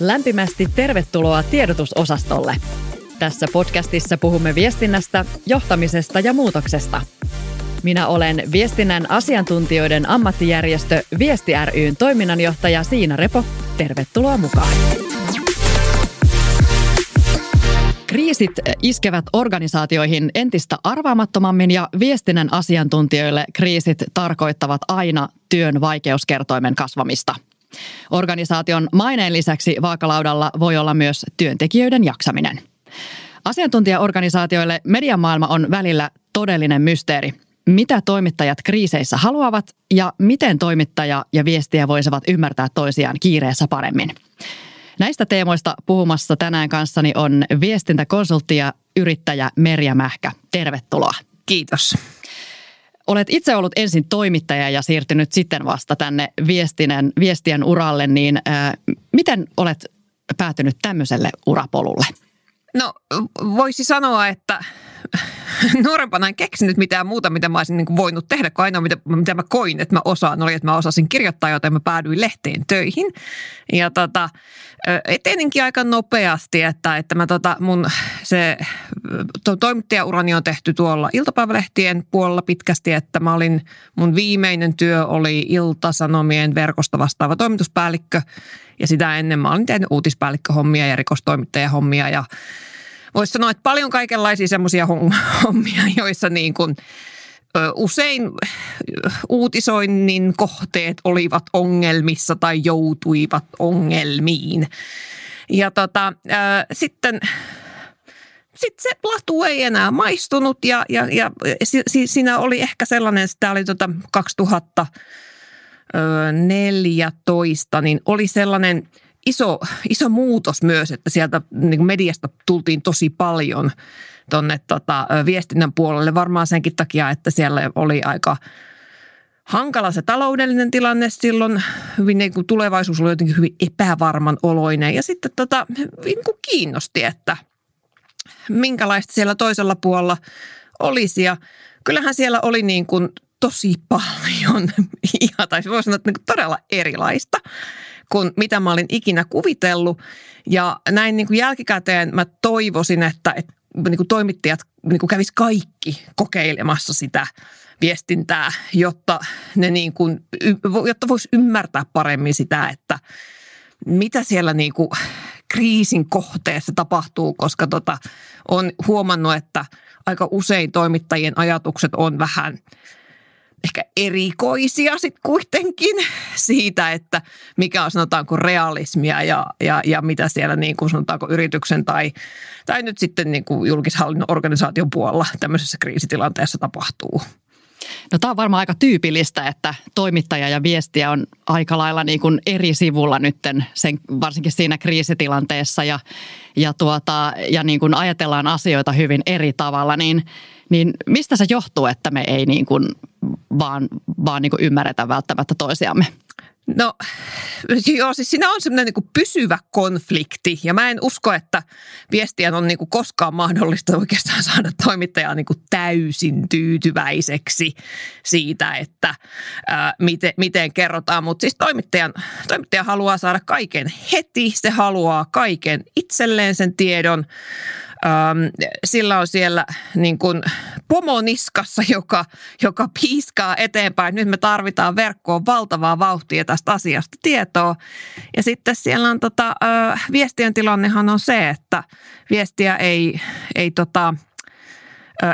Lämpimästi tervetuloa tiedotusosastolle. Tässä podcastissa puhumme viestinnästä, johtamisesta ja muutoksesta. Minä olen viestinnän asiantuntijoiden ammattijärjestö Viesti ryn toiminnanjohtaja Siina Repo. Tervetuloa mukaan. Kriisit iskevät organisaatioihin entistä arvaamattomammin ja viestinnän asiantuntijoille kriisit tarkoittavat aina työn vaikeuskertoimen kasvamista – Organisaation maineen lisäksi vaakalaudalla voi olla myös työntekijöiden jaksaminen. Asiantuntijaorganisaatioille mediamaailma on välillä todellinen mysteeri. Mitä toimittajat kriiseissä haluavat ja miten toimittaja ja viestiä voisivat ymmärtää toisiaan kiireessä paremmin? Näistä teemoista puhumassa tänään kanssani on viestintäkonsultti ja yrittäjä Merja Mähkä. Tervetuloa. Kiitos. Olet itse ollut ensin toimittaja ja siirtynyt sitten vasta tänne viestinen, viestien uralle, niin äh, miten olet päätynyt tämmöiselle urapolulle? No voisi sanoa, että nuorempana en keksinyt mitään muuta, mitä mä olisin niin voinut tehdä, kun ainoa mitä, mitä mä koin, että mä osaan, oli, että mä osasin kirjoittaa, joten mä päädyin lehteen töihin. Ja tota, eteninkin aika nopeasti, että, että mä tota, mun se to, toimittajaurani on tehty tuolla iltapäivälehtien puolella pitkästi, että mä olin, mun viimeinen työ oli Iltasanomien verkosta vastaava toimituspäällikkö ja sitä ennen mä olin tehnyt uutispäällikköhommia ja rikostoimittajahommia ja voisi sanoa, että paljon kaikenlaisia semmoisia hommia, joissa niin kuin usein uutisoinnin kohteet olivat ongelmissa tai joutuivat ongelmiin. Ja tota, äh, sitten sitten se latu ei enää maistunut ja, ja, ja si, siinä oli ehkä sellainen, että oli tota 2014, niin oli sellainen – iso, iso muutos myös, että sieltä niin mediasta tultiin tosi paljon tuonne tota, viestinnän puolelle. Varmaan senkin takia, että siellä oli aika hankala se taloudellinen tilanne silloin. Hyvin niin kuin tulevaisuus oli jotenkin hyvin epävarman oloinen. Ja sitten tota, niin kuin kiinnosti, että minkälaista siellä toisella puolella olisi. Ja kyllähän siellä oli niin kuin tosi paljon, tai voisi sanoa, että niin todella erilaista kuin mitä mä olin ikinä kuvitellut. Ja näin niin kuin jälkikäteen mä toivoisin, että, että niin kuin toimittajat niin kuin kävis kaikki kokeilemassa sitä viestintää, jotta, ne niin kuin, jotta voisi ymmärtää paremmin sitä, että mitä siellä niin kuin kriisin kohteessa tapahtuu, koska tota, on huomannut, että aika usein toimittajien ajatukset on vähän – ehkä erikoisia sitten kuitenkin siitä, että mikä on sanotaanko realismia ja, ja, ja mitä siellä niin kuin sanotaanko yrityksen tai, tai nyt sitten niin kuin julkishallinnon organisaation puolella tämmöisessä kriisitilanteessa tapahtuu. No tämä on varmaan aika tyypillistä, että toimittaja ja viestiä on aika lailla niin kuin eri sivulla nytten, sen, varsinkin siinä kriisitilanteessa ja, ja, tuota, ja niin kuin ajatellaan asioita hyvin eri tavalla, niin, niin mistä se johtuu, että me ei niin kuin vaan, vaan niin kuin ymmärretä välttämättä toisiamme? No joo, siis siinä on semmoinen niin pysyvä konflikti ja mä en usko, että viestien on niin kuin koskaan mahdollista oikeastaan saada toimittajaa niin kuin täysin tyytyväiseksi siitä, että ää, miten, miten kerrotaan. Mutta siis toimittajan, toimittaja haluaa saada kaiken heti, se haluaa kaiken itselleen sen tiedon. Ähm, sillä on siellä niin kuin pomoniskassa, joka, joka piiskaa eteenpäin. Nyt me tarvitaan verkkoon valtavaa vauhtia tästä asiasta tietoa. Ja sitten siellä on tota, viestien tilannehan on se, että viestiä ei, ei tota,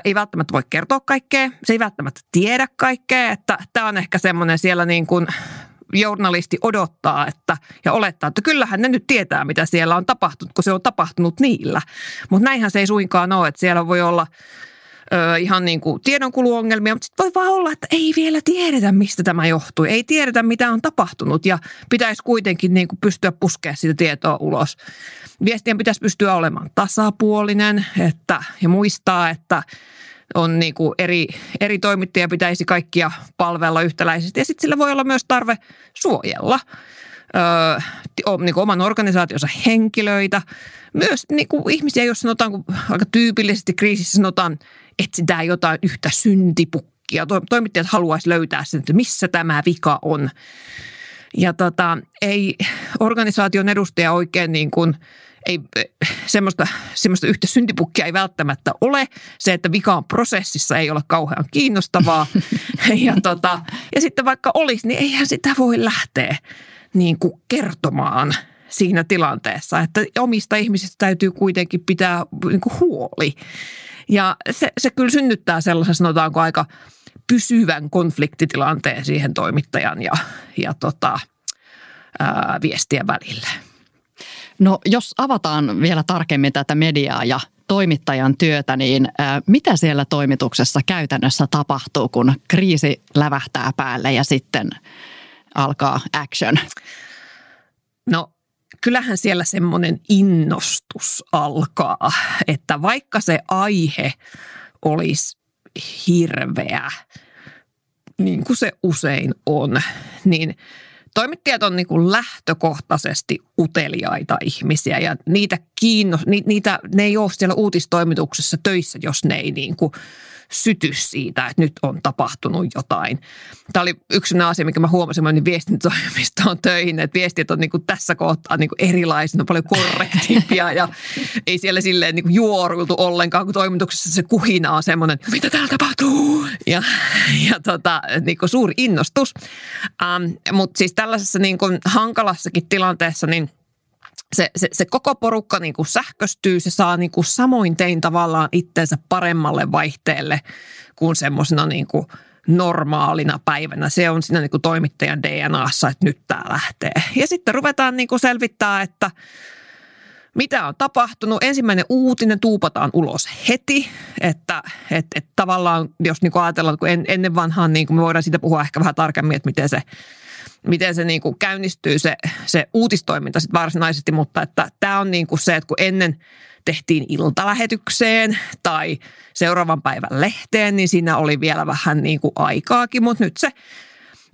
ei välttämättä voi kertoa kaikkea, se ei välttämättä tiedä kaikkea, että tämä on ehkä semmoinen siellä niin kuin journalisti odottaa että, ja olettaa, että kyllähän ne nyt tietää, mitä siellä on tapahtunut, kun se on tapahtunut niillä. Mutta näinhän se ei suinkaan ole, että siellä voi olla ö, ihan niin kuin tiedonkuluongelmia, mutta sitten voi vaan olla, että ei vielä tiedetä, mistä tämä johtuu. Ei tiedetä, mitä on tapahtunut ja pitäisi kuitenkin niin kuin pystyä puskemaan sitä tietoa ulos. Viestien pitäisi pystyä olemaan tasapuolinen että, ja muistaa, että on niin kuin eri, eri toimittajia pitäisi kaikkia palvella yhtäläisesti. Ja sitten sillä voi olla myös tarve suojella öö, niin oman organisaationsa henkilöitä. Myös niin kuin ihmisiä, jos sanotaan, kun aika tyypillisesti kriisissä sanotaan, etsitään jotain yhtä syntipukkia. Toimittajat haluaisi löytää sen, että missä tämä vika on. Ja tota, ei organisaation edustaja oikein niin kuin – ei, semmoista, semmoista yhtä syntipukkia ei välttämättä ole. Se, että vika on prosessissa ei ole kauhean kiinnostavaa. ja, tota, ja sitten vaikka olisi, niin eihän sitä voi lähteä niin kuin kertomaan siinä tilanteessa, että omista ihmisistä täytyy kuitenkin pitää niin kuin huoli. Ja se, se kyllä synnyttää sellaisen, sanotaanko aika pysyvän konfliktitilanteen siihen toimittajan ja, ja tota, ää, viestien välille. No jos avataan vielä tarkemmin tätä mediaa ja toimittajan työtä, niin ää, mitä siellä toimituksessa käytännössä tapahtuu, kun kriisi lävähtää päälle ja sitten alkaa action? No kyllähän siellä semmoinen innostus alkaa, että vaikka se aihe olisi hirveä, niin kuin se usein on, niin – toimittajat on niin lähtökohtaisesti uteliaita ihmisiä ja niitä kiinno, ni, niitä, ne ei ole siellä uutistoimituksessa töissä, jos ne ei niin kuin syty siitä, että nyt on tapahtunut jotain. Tämä oli yksi asia, mikä mä huomasin, mä viestintätoimistoon töihin, että viestit on niin kuin tässä kohtaa niin kuin erilaisia, on paljon korrektimpia ja ei siellä silleen niin kuin juoruiltu ollenkaan, kun toimituksessa se kuhina on semmoinen, mitä täällä tapahtuu? Ja, ja tota, niin kuin suuri innostus. Ähm, Mutta siis tällaisessa niin kuin hankalassakin tilanteessa, niin – se, se, se koko porukka niin kuin sähköstyy, se saa niin kuin samoin tein tavallaan itteensä paremmalle vaihteelle kuin semmoisena niin kuin normaalina päivänä. Se on siinä niin kuin toimittajan DNAssa, että nyt tämä lähtee. Ja sitten ruvetaan niin kuin selvittää, että mitä on tapahtunut. Ensimmäinen uutinen tuupataan ulos heti, että et, et tavallaan jos niin kuin ajatellaan, kun en, ennen vanhaan niin kuin me voidaan siitä puhua ehkä vähän tarkemmin, että miten se miten se niin kuin käynnistyy se, se uutistoiminta sit varsinaisesti, mutta että tämä on niin kuin se, että kun ennen tehtiin iltalähetykseen tai seuraavan päivän lehteen, niin siinä oli vielä vähän niin kuin aikaakin, mutta nyt se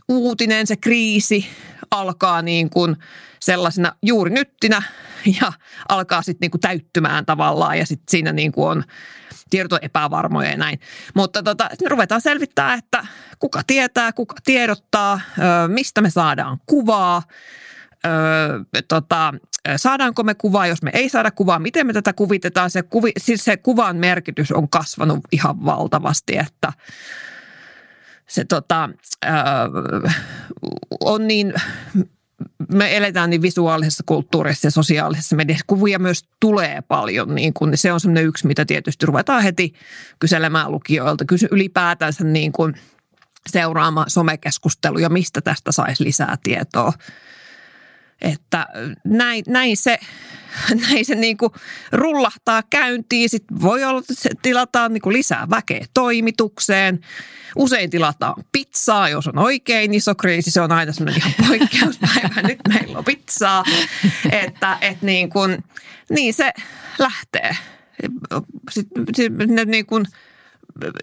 uutinen, se kriisi alkaa niin kuin sellaisena juuri nyttinä ja alkaa sitten niin kuin täyttymään tavallaan ja sitten siinä niin kuin on tiedot on epävarmoja ja näin. Mutta tota, me ruvetaan selvittää, että kuka tietää, kuka tiedottaa, mistä me saadaan kuvaa, tota, saadaanko me kuvaa, jos me ei saada kuvaa, miten me tätä kuvitetaan. Se, kuvi, siis se kuvan merkitys on kasvanut ihan valtavasti, että se tota, on niin me eletään niin visuaalisessa kulttuurissa ja sosiaalisessa mediassa. Kuvia myös tulee paljon, niin kun se on semmoinen yksi, mitä tietysti ruvetaan heti kyselemään lukijoilta. Kysy ylipäätänsä niin kuin seuraama somekeskustelu ja mistä tästä saisi lisää tietoa. Että näin, näin se, näin se niin kuin rullahtaa käyntiin. Sitten voi olla, että tilataan niin kuin lisää väkeä toimitukseen. Usein tilataan pizzaa, jos on oikein iso kriisi. Se on aina semmoinen ihan poikkeuspäivä. Nyt meillä on pizzaa. Että, että niin, kuin, niin se lähtee. Sitten, sitten niin kuin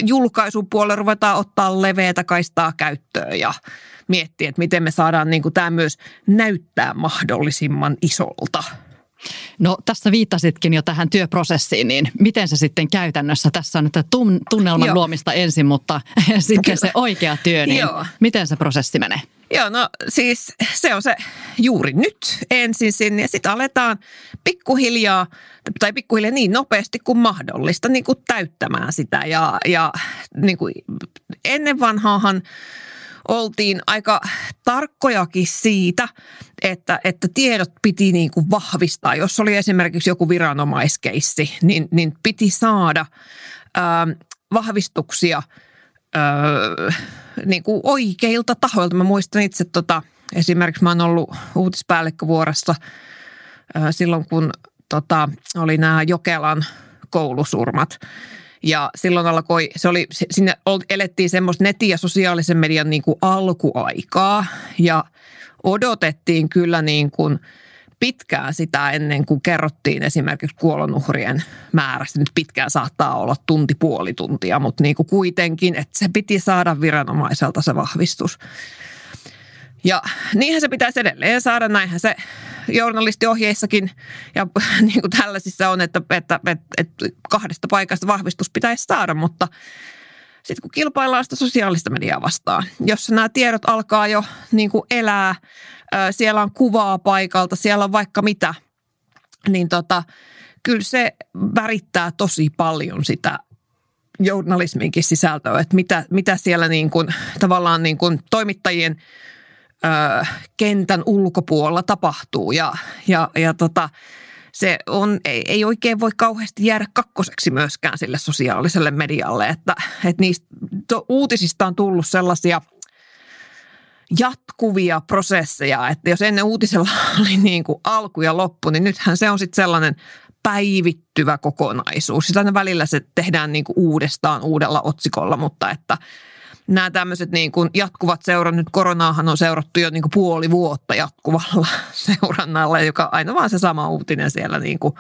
julkaisun puolella ruvetaan ottaa leveätä kaistaa käyttöön ja miettiä, että miten me saadaan niin kuin tämä myös näyttää mahdollisimman isolta. No tässä viittasitkin jo tähän työprosessiin, niin miten se sitten käytännössä, tässä on nyt tunnelman Joo. luomista ensin, mutta sitten Kyllä. se oikea työ, niin Joo. miten se prosessi menee? Joo, no siis se on se juuri nyt ensin sinne ja sitten aletaan pikkuhiljaa, tai pikkuhiljaa niin nopeasti kuin mahdollista niin kuin täyttämään sitä. Ja, ja niin kuin ennen vanhaahan oltiin aika tarkkojakin siitä, että, että tiedot piti niin kuin vahvistaa. Jos oli esimerkiksi joku viranomaiskeissi, niin, niin piti saada ää, vahvistuksia ää, niin kuin oikeilta tahoilta. Mä muistan itse tota, esimerkiksi mä oon ollut uutispäällikkövuorossa ää, silloin, kun tota, oli nämä Jokelan koulusurmat – ja silloin alkoi, se oli, sinne elettiin semmoista netin ja sosiaalisen median niin kuin alkuaikaa ja odotettiin kyllä niin kuin pitkään sitä ennen kuin kerrottiin esimerkiksi kuolonuhrien määrästä. Nyt pitkään saattaa olla tunti, puoli tuntia, mutta niin kuin kuitenkin, että se piti saada viranomaiselta se vahvistus. Ja niinhän se pitäisi edelleen. Saada, näinhän se journalistiohjeissakin ja niin kuin tällaisissa on, että, että, että, että kahdesta paikasta vahvistus pitäisi saada, mutta sitten kun kilpaillaan sitä sosiaalista mediaa vastaan, jossa nämä tiedot alkaa jo niin kuin elää, siellä on kuvaa paikalta, siellä on vaikka mitä, niin tota, kyllä se värittää tosi paljon sitä journalisminkin sisältöä, että mitä, mitä siellä niin kuin, tavallaan niin kuin toimittajien ö, kentän ulkopuolella tapahtuu ja, ja, ja tota, se on, ei, ei oikein voi kauheasti jäädä kakkoseksi myöskään sille sosiaaliselle medialle, että, että niistä to, uutisista on tullut sellaisia jatkuvia prosesseja, että jos ennen uutisella oli niin kuin alku ja loppu, niin nythän se on sitten sellainen päivittyvä kokonaisuus. Sitä aina välillä se tehdään niin kuin uudestaan uudella otsikolla, mutta että – nämä tämmöiset niin kuin jatkuvat seurat, nyt koronaahan on seurattu jo niin kuin puoli vuotta jatkuvalla seurannalla, joka aina vaan se sama uutinen siellä niin kuin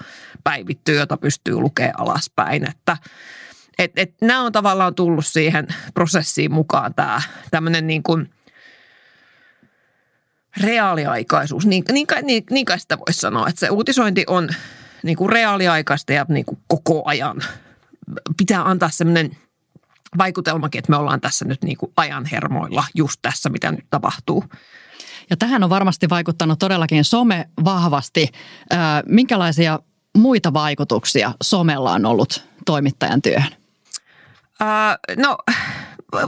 päivittyy, jota pystyy lukemaan alaspäin. Että et, et nämä on tavallaan tullut siihen prosessiin mukaan tämä tämmöinen niin kuin reaaliaikaisuus. Niin, niin, niin, niin kai sitä voisi sanoa, että se uutisointi on niin kuin reaaliaikaista ja niin kuin koko ajan. Pitää antaa semmoinen – vaikutelmakin, että me ollaan tässä nyt niin kuin ajan hermoilla just tässä, mitä nyt tapahtuu. Ja tähän on varmasti vaikuttanut todellakin some vahvasti. Minkälaisia muita vaikutuksia somella on ollut toimittajan työhön? Äh, no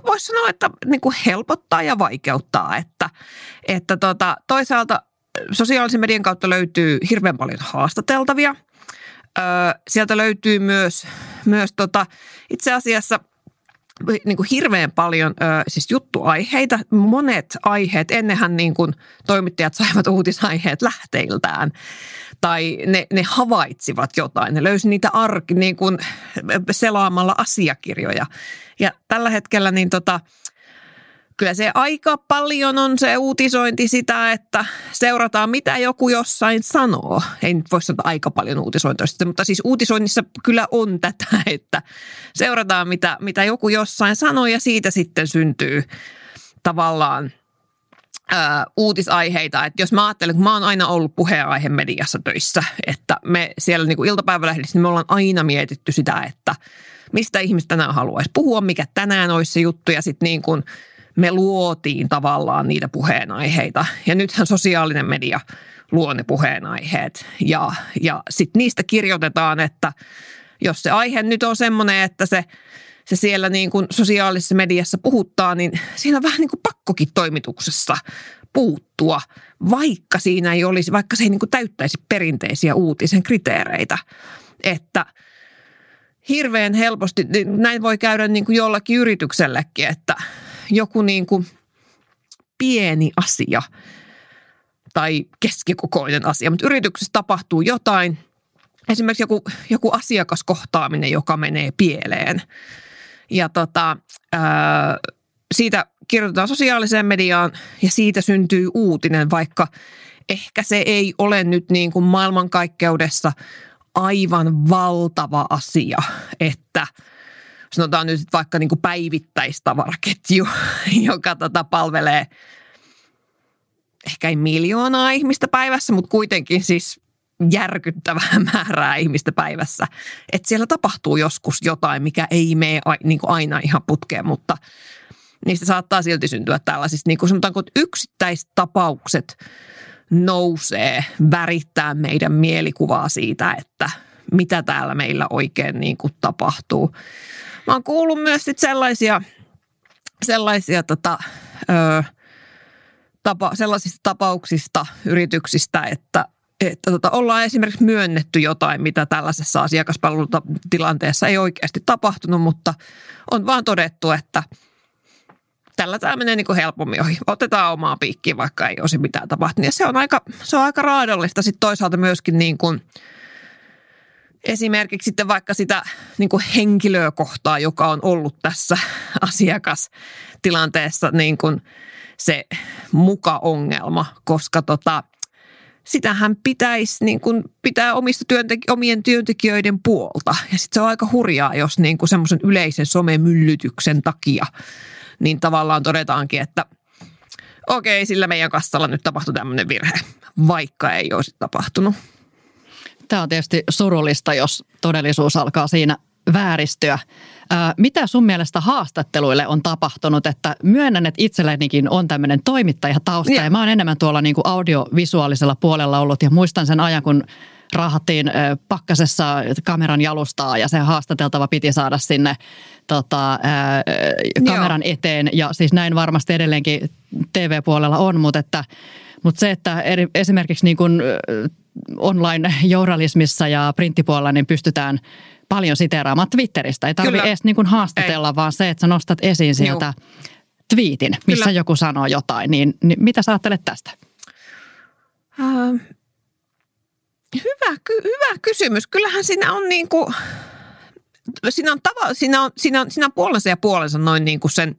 voisi sanoa, että niin kuin helpottaa ja vaikeuttaa, että, että tota, toisaalta sosiaalisen median kautta löytyy hirveän paljon haastateltavia. Ö, sieltä löytyy myös, myös tota, itse asiassa – niin kuin hirveän paljon ö, siis juttuaiheita. Monet aiheet, ennenhän niin kuin toimittajat saivat uutisaiheet lähteiltään tai ne, ne havaitsivat jotain. Ne löysi niitä arki, niin kuin selaamalla asiakirjoja. Ja tällä hetkellä niin tota, kyllä se aika paljon on se uutisointi sitä, että seurataan mitä joku jossain sanoo. Ei nyt voi sanoa aika paljon uutisointia, mutta siis uutisoinnissa kyllä on tätä, että seurataan mitä, mitä joku jossain sanoo ja siitä sitten syntyy tavallaan uutisaiheita. Että jos mä ajattelen, että mä oon aina ollut puheenaihe mediassa töissä, että me siellä niin iltapäivälehdissä, niin me ollaan aina mietitty sitä, että mistä ihmiset tänään haluaisi puhua, mikä tänään olisi se juttu ja sitten niin kuin – me luotiin tavallaan niitä puheenaiheita. Ja nythän sosiaalinen media luo ne puheenaiheet. Ja, ja sitten niistä kirjoitetaan, että jos se aihe nyt on semmoinen, että se, se siellä niin kuin sosiaalisessa mediassa puhuttaa, niin siinä on vähän niin kuin pakkokin toimituksessa puuttua, vaikka siinä ei olisi, vaikka se ei niin kuin täyttäisi perinteisiä uutisen kriteereitä. Että hirveän helposti, näin voi käydä niin kuin jollakin yrityksellekin, että joku niin kuin pieni asia tai keskikokoinen asia, mutta yrityksessä tapahtuu jotain, esimerkiksi joku, joku asiakaskohtaaminen, joka menee pieleen. Ja tota, ää, siitä kirjoitetaan sosiaaliseen mediaan ja siitä syntyy uutinen, vaikka ehkä se ei ole nyt niin kuin maailmankaikkeudessa aivan valtava asia, että – sanotaan nyt vaikka niin kuin päivittäistavaraketju, joka tota palvelee ehkä ei miljoonaa ihmistä päivässä, mutta kuitenkin siis järkyttävää määrää ihmistä päivässä. Että siellä tapahtuu joskus jotain, mikä ei mene niin kuin aina ihan putkeen, mutta niistä saattaa silti syntyä tällaisista, niin kuin sanotaanko, että yksittäistapaukset nousee, värittää meidän mielikuvaa siitä, että mitä täällä meillä oikein niin kuin tapahtuu. Mä oon kuullut myös sit sellaisia, sellaisia tota, ö, tapa, sellaisista tapauksista, yrityksistä, että että tota, ollaan esimerkiksi myönnetty jotain, mitä tällaisessa asiakaspalvelutilanteessa ei oikeasti tapahtunut, mutta on vaan todettu, että tällä tämä menee niin kuin helpommin ohi. Otetaan omaa piikkiä, vaikka ei olisi mitään tapahtunut. Ja se on aika, se on aika raadollista sitten toisaalta myöskin niin kuin – esimerkiksi sitten vaikka sitä niin kuin henkilöä kohtaa, joka on ollut tässä asiakastilanteessa niin kuin se muka-ongelma, koska tota, sitähän pitäisi niin kuin pitää omista työntek- omien työntekijöiden puolta. Ja sitten se on aika hurjaa, jos niin kuin semmoisen yleisen somemyllytyksen takia niin tavallaan todetaankin, että okei, sillä meidän kassalla nyt tapahtui tämmöinen virhe, vaikka ei olisi tapahtunut. Tämä on tietysti surullista, jos todellisuus alkaa siinä vääristyä. Mitä sun mielestä haastatteluille on tapahtunut? Että myönnän, että itsellenikin on tämmöinen toimittajatausta ja, ja mä oon enemmän tuolla niin kuin audiovisuaalisella puolella ollut ja muistan sen ajan, kun raahattiin pakkasessa kameran jalustaa ja se haastateltava piti saada sinne tota, ää, kameran Joo. eteen. Ja siis näin varmasti edelleenkin TV-puolella on, mutta, että, mutta se, että eri, esimerkiksi niin kuin online-journalismissa ja printtipuolella niin pystytään paljon siteeraamaan Twitteristä. Ei tarvitse edes niin kuin haastatella, Ei. vaan se, että sä nostat esiin sieltä Juh. twiitin, missä Kyllä. joku sanoo jotain. Niin, niin mitä sä ajattelet tästä? Uh, hyvä, ky- hyvä kysymys. Kyllähän siinä on niin kuin, siinä on, tava, siinä on, siinä on, siinä on puolensa ja puolensa noin niin kuin sen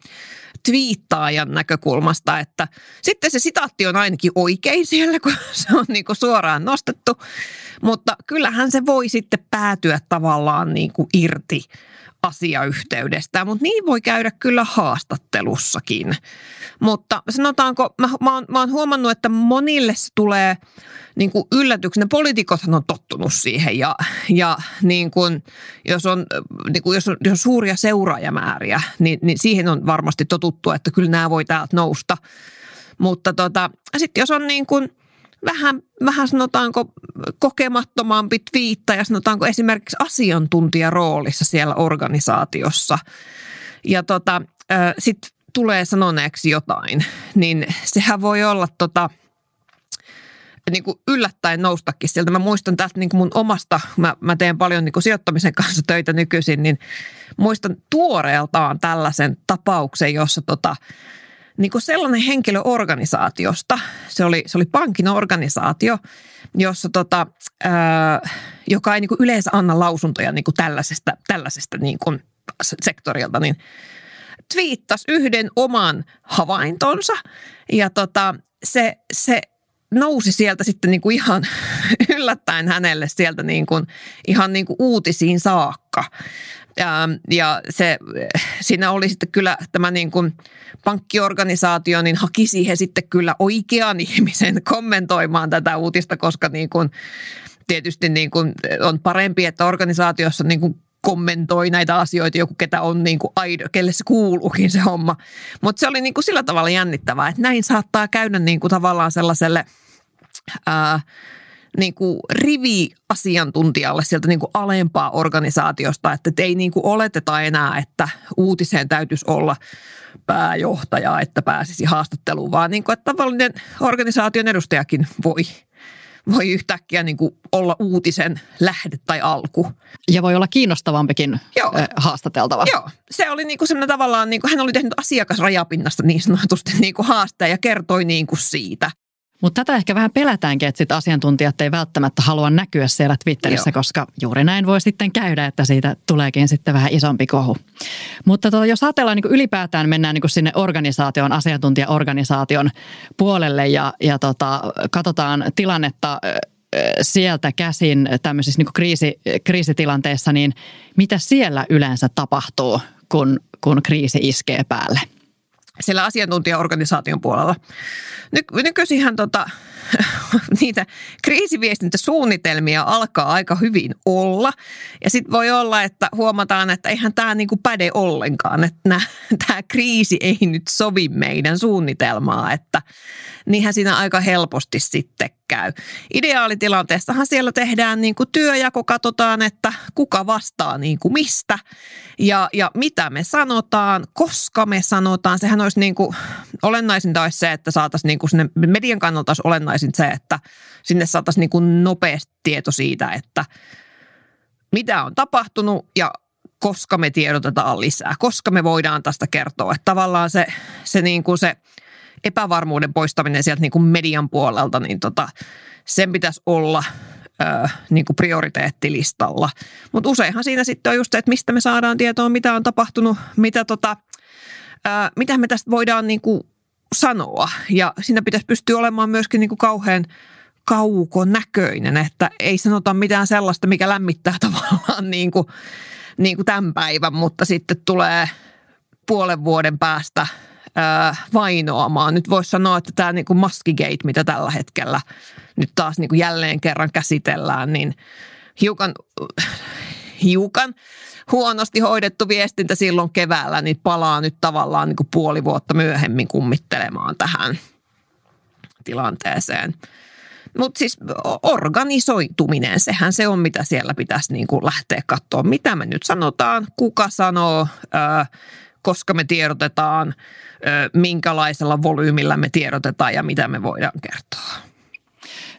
twiittaajan näkökulmasta, että sitten se sitaatti on ainakin oikein siellä, kun se on niin kuin suoraan nostettu, mutta kyllähän se voi sitten päätyä tavallaan niin kuin irti asiayhteydestä, mutta niin voi käydä kyllä haastattelussakin. Mutta sanotaanko, mä, mä, oon, mä oon huomannut, että monille se tulee niin kuin yllätyksenä. Poliitikothan on tottunut siihen ja, ja niin kuin, jos, on, niin kuin jos, on, jos on suuria seuraajamääriä, niin, niin siihen on varmasti totuttu, että kyllä nämä voi täältä nousta. Mutta tota, sitten jos on niin kuin – vähän, vähän sanotaanko kokemattomampi ja sanotaanko esimerkiksi asiantuntijaroolissa siellä organisaatiossa. Ja tota, sitten tulee sanoneeksi jotain, niin sehän voi olla tota, niin kuin yllättäen noustakin sieltä. Mä muistan täältä niin kuin mun omasta, mä, mä teen paljon niin kuin sijoittamisen kanssa töitä nykyisin, niin muistan tuoreeltaan tällaisen tapauksen, jossa tota, niin kuin sellainen henkilö organisaatiosta, se oli, se oli pankin organisaatio, jossa tota, ää, joka ei niin kuin yleensä anna lausuntoja niin kuin tällaisesta, tällaisesta niin kuin sektorilta, niin twiittasi yhden oman havaintonsa ja tota, se, se nousi sieltä sitten niin kuin ihan yllättäen hänelle sieltä niin kuin, ihan niin kuin uutisiin saakka. Ja, ja se, siinä oli sitten kyllä tämä niin kuin pankkiorganisaatio, niin haki siihen sitten kyllä oikean ihmisen kommentoimaan tätä uutista, koska niin kuin, tietysti niin kuin on parempi, että organisaatiossa niin kuin kommentoi näitä asioita joku, ketä on niin kuin aido, kelle se kuuluukin se homma. Mutta se oli niin kuin sillä tavalla jännittävää, että näin saattaa käydä niin kuin tavallaan sellaiselle ää, niin kuin rivi-asiantuntijalle sieltä niin kuin alempaa organisaatiosta, että ei niin kuin oleteta enää, että uutiseen täytyisi olla pääjohtaja, että pääsisi haastatteluun, vaan niin kuin, että tavallinen organisaation edustajakin voi voi yhtäkkiä niin kuin olla uutisen lähde tai alku. Ja voi olla kiinnostavampikin Joo. haastateltava. Joo, se oli niin kuin tavallaan, niin kuin hän oli tehnyt asiakasrajapinnasta niin sanotusti niin kuin haasteen ja kertoi niin kuin siitä. Mutta tätä ehkä vähän pelätäänkin, että sit asiantuntijat ei välttämättä halua näkyä siellä Twitterissä, Joo. koska juuri näin voi sitten käydä, että siitä tuleekin sitten vähän isompi kohu. Mutta tota, jos ajatellaan niin ylipäätään, mennään niin sinne organisaation, asiantuntijaorganisaation puolelle ja, ja tota, katsotaan tilannetta sieltä käsin tämmöisissä niin kriisi, kriisitilanteessa, niin mitä siellä yleensä tapahtuu, kun, kun kriisi iskee päälle? Siellä asiantuntijaorganisaation puolella. Ny- nykyisinhän tota, niitä kriisiviestintäsuunnitelmia alkaa aika hyvin olla. Ja sitten voi olla, että huomataan, että eihän tämä niinku päde ollenkaan, että tämä kriisi ei nyt sovi meidän suunnitelmaa, että niinhän siinä aika helposti sitten käy. Ideaalitilanteessahan siellä tehdään niin kuin työjako, katsotaan, että kuka vastaa niin kuin mistä ja, ja mitä me sanotaan, koska me sanotaan. Sehän olisi niin kuin, olennaisinta olisi se, että saataisiin niin kuin sinne median kannalta olisi olennaisin se, että sinne saataisiin niin kuin nopeasti tieto siitä, että mitä on tapahtunut ja koska me tiedotetaan lisää, koska me voidaan tästä kertoa. Että tavallaan se, se, niin kuin se epävarmuuden poistaminen sieltä niin kuin median puolelta, niin tota, sen pitäisi olla ö, niin kuin prioriteettilistalla. Mutta useinhan siinä sitten on just se, että mistä me saadaan tietoa, mitä on tapahtunut, mitä, tota, ö, mitä me tästä voidaan niin kuin sanoa. Ja siinä pitäisi pystyä olemaan myöskin niin kuin kauhean kaukonäköinen, että ei sanota mitään sellaista, mikä lämmittää tavallaan niin kuin, niin kuin tämän päivän, mutta sitten tulee puolen vuoden päästä ää, vainoamaan. Nyt voisi sanoa, että tämä niin kuin maskigate, mitä tällä hetkellä nyt taas niin kuin jälleen kerran käsitellään, niin hiukan, hiukan huonosti hoidettu viestintä silloin keväällä, niin palaa nyt tavallaan niin kuin puoli vuotta myöhemmin kummittelemaan tähän tilanteeseen. Mutta siis organisoituminen, sehän se on, mitä siellä pitäisi niin kuin lähteä katsoa. Mitä me nyt sanotaan, kuka sanoo, koska me tiedotetaan, minkälaisella volyymilla me tiedotetaan ja mitä me voidaan kertoa.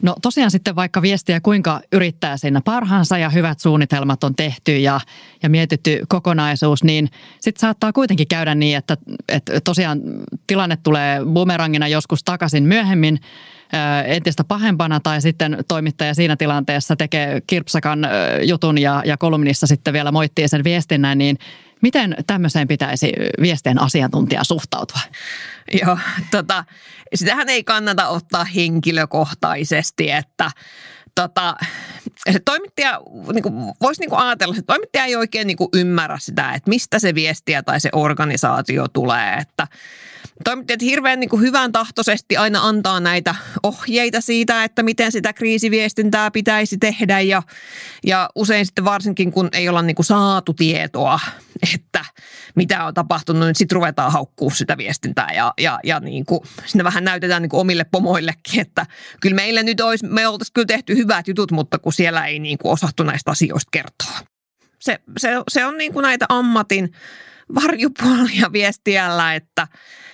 No tosiaan sitten vaikka viestiä kuinka yrittää siinä parhaansa ja hyvät suunnitelmat on tehty ja, ja mietitty kokonaisuus, niin sitten saattaa kuitenkin käydä niin, että, että tosiaan tilanne tulee bumerangina joskus takaisin myöhemmin entistä pahempana tai sitten toimittaja siinä tilanteessa tekee kirpsakan jutun ja, ja kolumnissa sitten vielä moittii sen viestinnän, niin Miten tämmöiseen pitäisi viestien asiantuntija suhtautua? Joo, tota, sitähän ei kannata ottaa henkilökohtaisesti, että tota, se toimittaja niin kuin, voisi niin kuin ajatella, että toimittaja ei oikein niin kuin ymmärrä sitä, että mistä se viestiä tai se organisaatio tulee. Että toimittajat hirveän niin kuin hyvän tahtoisesti aina antaa näitä ohjeita siitä, että miten sitä kriisiviestintää pitäisi tehdä ja, ja usein sitten varsinkin kun ei olla niin kuin saatu tietoa, että mitä on tapahtunut, niin sitten ruvetaan haukkuu sitä viestintää ja, ja, ja niin kuin, sinne vähän näytetään niin kuin omille pomoillekin, että kyllä meillä nyt olisi, me oltaisiin kyllä tehty hyvät jutut, mutta kun siellä ei niin kuin osattu näistä asioista kertoa. Se, se, se on niin kuin näitä ammatin varjupuolia viestiällä, että,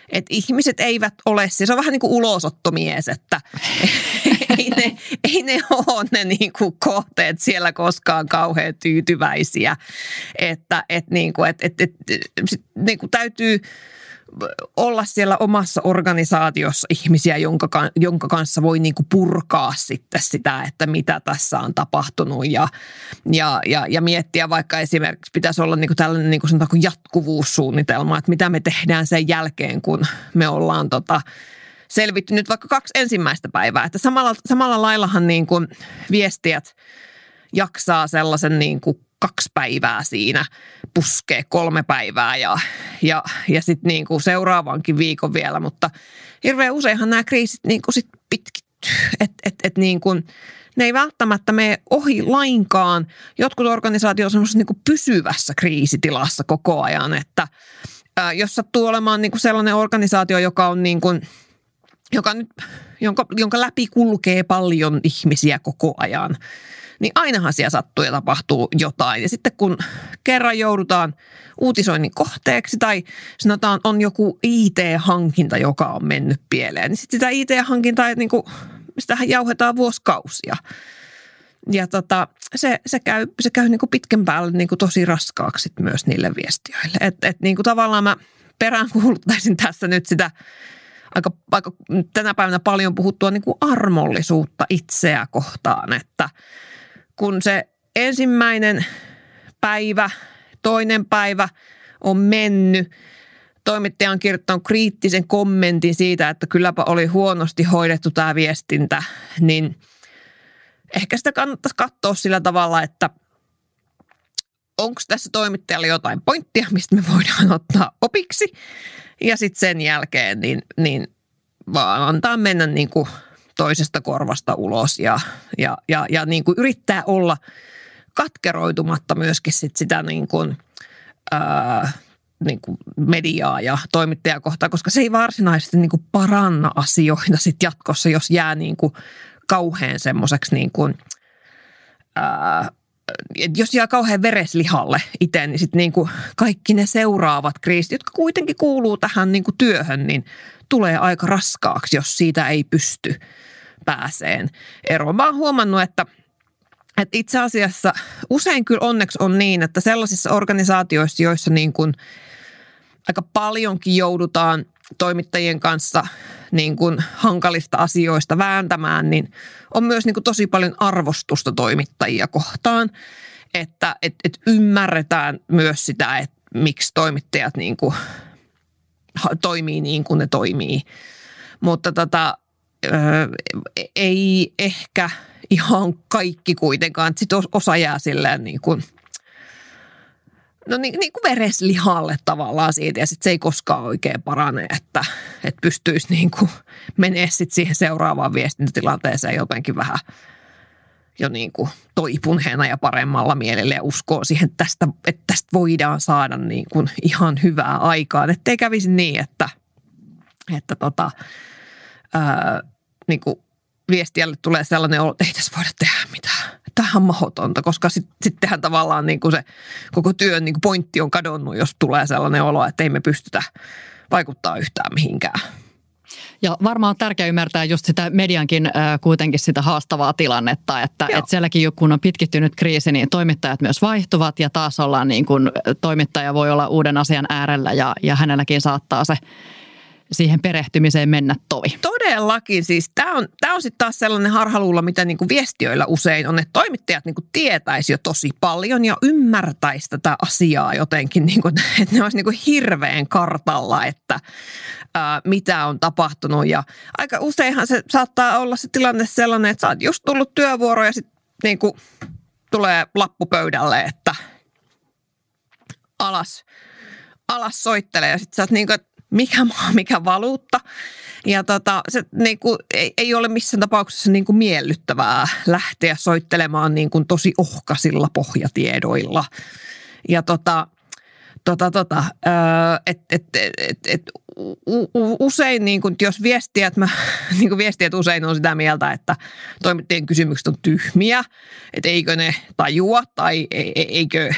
että ihmiset eivät ole, se on vähän niin kuin ulosottomies, että ei ne ole ne niin kuin kohteet siellä koskaan kauhean tyytyväisiä, että et niin kuin, et, et, et, sit niin kuin täytyy olla siellä omassa organisaatiossa ihmisiä, jonka, jonka kanssa voi niin kuin purkaa sitten sitä, että mitä tässä on tapahtunut ja, ja, ja, ja miettiä vaikka esimerkiksi pitäisi olla niin kuin tällainen niin kuin kuin jatkuvuussuunnitelma, että mitä me tehdään sen jälkeen, kun me ollaan tota, selvitty nyt vaikka kaksi ensimmäistä päivää. Että samalla, samalla laillahan niin kuin viestijät jaksaa sellaisen niin kuin kaksi päivää siinä, puskee kolme päivää ja, ja, ja sitten niin kuin seuraavankin viikon vielä. Mutta hirveän useinhan nämä kriisit niin kuin sit pitkittyy. Et, et, et niin kuin, ne ei välttämättä mene ohi lainkaan. Jotkut organisaatiot on niin pysyvässä kriisitilassa koko ajan, että jos sattuu olemaan niin kuin sellainen organisaatio, joka on niin kuin, joka nyt, jonka, jonka läpi kulkee paljon ihmisiä koko ajan – niin ainahan siellä sattuu ja tapahtuu jotain. Ja sitten kun kerran joudutaan uutisoinnin kohteeksi tai sanotaan on joku IT-hankinta, joka on mennyt pieleen, niin sitten sitä IT-hankintaa, niin kuin, sitähän jauhetaan vuosikausia. Ja tota, se, se käy, se käy niin kuin pitkän päälle niin kuin tosi raskaaksi myös niille viestiöille. Että et niin tavallaan mä peräänkuuluttaisin tässä nyt sitä aika, aika tänä päivänä paljon puhuttua niin kuin armollisuutta itseä kohtaan, että – kun se ensimmäinen päivä, toinen päivä on mennyt, toimittaja on kirjoittanut kriittisen kommentin siitä, että kylläpä oli huonosti hoidettu tämä viestintä, niin ehkä sitä kannattaisi katsoa sillä tavalla, että onko tässä toimittajalla jotain pointtia, mistä me voidaan ottaa opiksi. Ja sitten sen jälkeen niin, niin vaan antaa mennä niin kuin toisesta korvasta ulos ja, ja, ja, ja niin kuin yrittää olla katkeroitumatta myöskin sit sitä niin kuin, ää, niin kuin mediaa ja toimittajakohtaa, koska se ei varsinaisesti niin kuin paranna asioita sit jatkossa, jos jää niin kuin kauhean semmoiseksi niin jos jää kauhean vereslihalle itse, niin sitten niin kaikki ne seuraavat kriisit, jotka kuitenkin kuuluu tähän niin kuin työhön, niin tulee aika raskaaksi, jos siitä ei pysty pääseen eroon. Mä oon huomannut, että että itse asiassa usein kyllä onneksi on niin, että sellaisissa organisaatioissa, joissa niin kuin aika paljonkin joudutaan toimittajien kanssa niin kuin hankalista asioista vääntämään, niin on myös niin kuin tosi paljon arvostusta toimittajia kohtaan, että et, et ymmärretään myös sitä, että miksi toimittajat niin kuin toimii niin kuin ne toimii. Mutta tota, ei ehkä ihan kaikki kuitenkaan. Sitten osa jää silleen niin kuin, no niin, niin kuin vereslihalle tavallaan siitä ja sitten se ei koskaan oikein parane, että, että pystyisi niin kuin menemään sitten siihen seuraavaan viestintätilanteeseen jotenkin vähän jo niin kuin toipuneena ja paremmalla mielellä ja uskoo siihen, että tästä, että tästä voidaan saada niin kuin ihan hyvää aikaan. Että ei kävisi niin, että, että tota, ää, niin kuin viestiälle tulee sellainen olo, että ei tässä voida tehdä mitään. Tämähän on mahdotonta, koska sit, sittenhän tavallaan niin kuin se koko työn niin kuin pointti on kadonnut, jos tulee sellainen olo, että ei me pystytä vaikuttaa yhtään mihinkään. Ja varmaan on tärkeää ymmärtää just sitä mediankin äh, kuitenkin sitä haastavaa tilannetta, että, että sielläkin kun on pitkittynyt kriisi, niin toimittajat myös vaihtuvat ja taas ollaan niin kuin, toimittaja voi olla uuden asian äärellä ja, ja hänelläkin saattaa se siihen perehtymiseen mennä tovi. Todellakin siis. Tämä on, tämä on sitten taas sellainen harhaluulla, mitä niinku viestiöillä usein on, että toimittajat niinku tietäisi jo tosi paljon ja ymmärtäisi tätä asiaa jotenkin, niinku, että ne olisi niinku hirveän kartalla, että ää, mitä on tapahtunut. Ja aika useinhan se saattaa olla se tilanne sellainen, että sä oot just tullut työvuoro ja sitten niinku, tulee lappu pöydälle, että alas, alas soittelee ja sitten sä oot niinku, että mikä maa, mikä valuutta. Ja tota, se niin kuin, ei, ei ole missään tapauksessa niin kuin miellyttävää lähteä soittelemaan niin kuin tosi ohkasilla pohjatiedoilla. Ja tota, tota, tota, et, et, et, et, usein, niin kuin, jos viestiät, mä, niin kuin viestiät usein on sitä mieltä, että toimittajien kysymykset on tyhmiä, että eikö ne tajua tai e, e, eikö,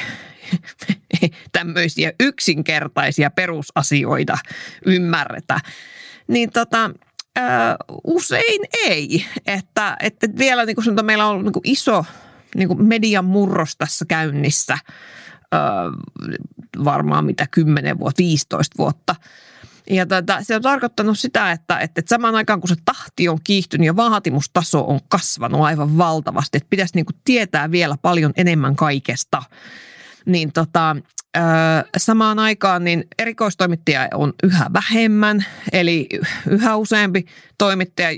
tämmöisiä yksinkertaisia perusasioita ymmärretä, niin tota, ö, usein ei. Että, että vielä niin kuin sanotaan, meillä on niin kuin iso niin kuin median murros tässä käynnissä, ö, varmaan mitä 10 vuotta, 15 vuotta. Ja tota, se on tarkoittanut sitä, että, että samaan aikaan kun se tahti on kiihtynyt ja vaatimustaso on kasvanut aivan valtavasti, että pitäisi niin kuin tietää vielä paljon enemmän kaikesta – niin tota, samaan aikaan niin erikoistoimittaja on yhä vähemmän, eli yhä useampi toimittaja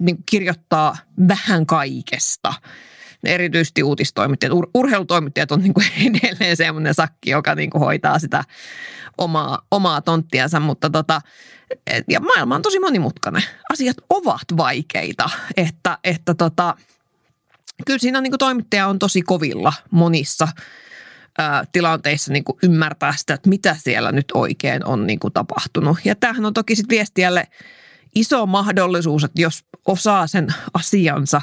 niin kirjoittaa vähän kaikesta erityisesti uutistoimittajat. Ur- urheilutoimittajat on niin kuin edelleen semmoinen sakki, joka niin kuin hoitaa sitä omaa, omaa tonttiansa, mutta tota, ja maailma on tosi monimutkainen. Asiat ovat vaikeita, että, että tota, kyllä siinä niin kuin toimittaja on tosi kovilla monissa ää, tilanteissa niin kuin ymmärtää sitä, että mitä siellä nyt oikein on niin kuin tapahtunut. Ja tämähän on toki sitten viestiälle iso mahdollisuus, että jos osaa sen asiansa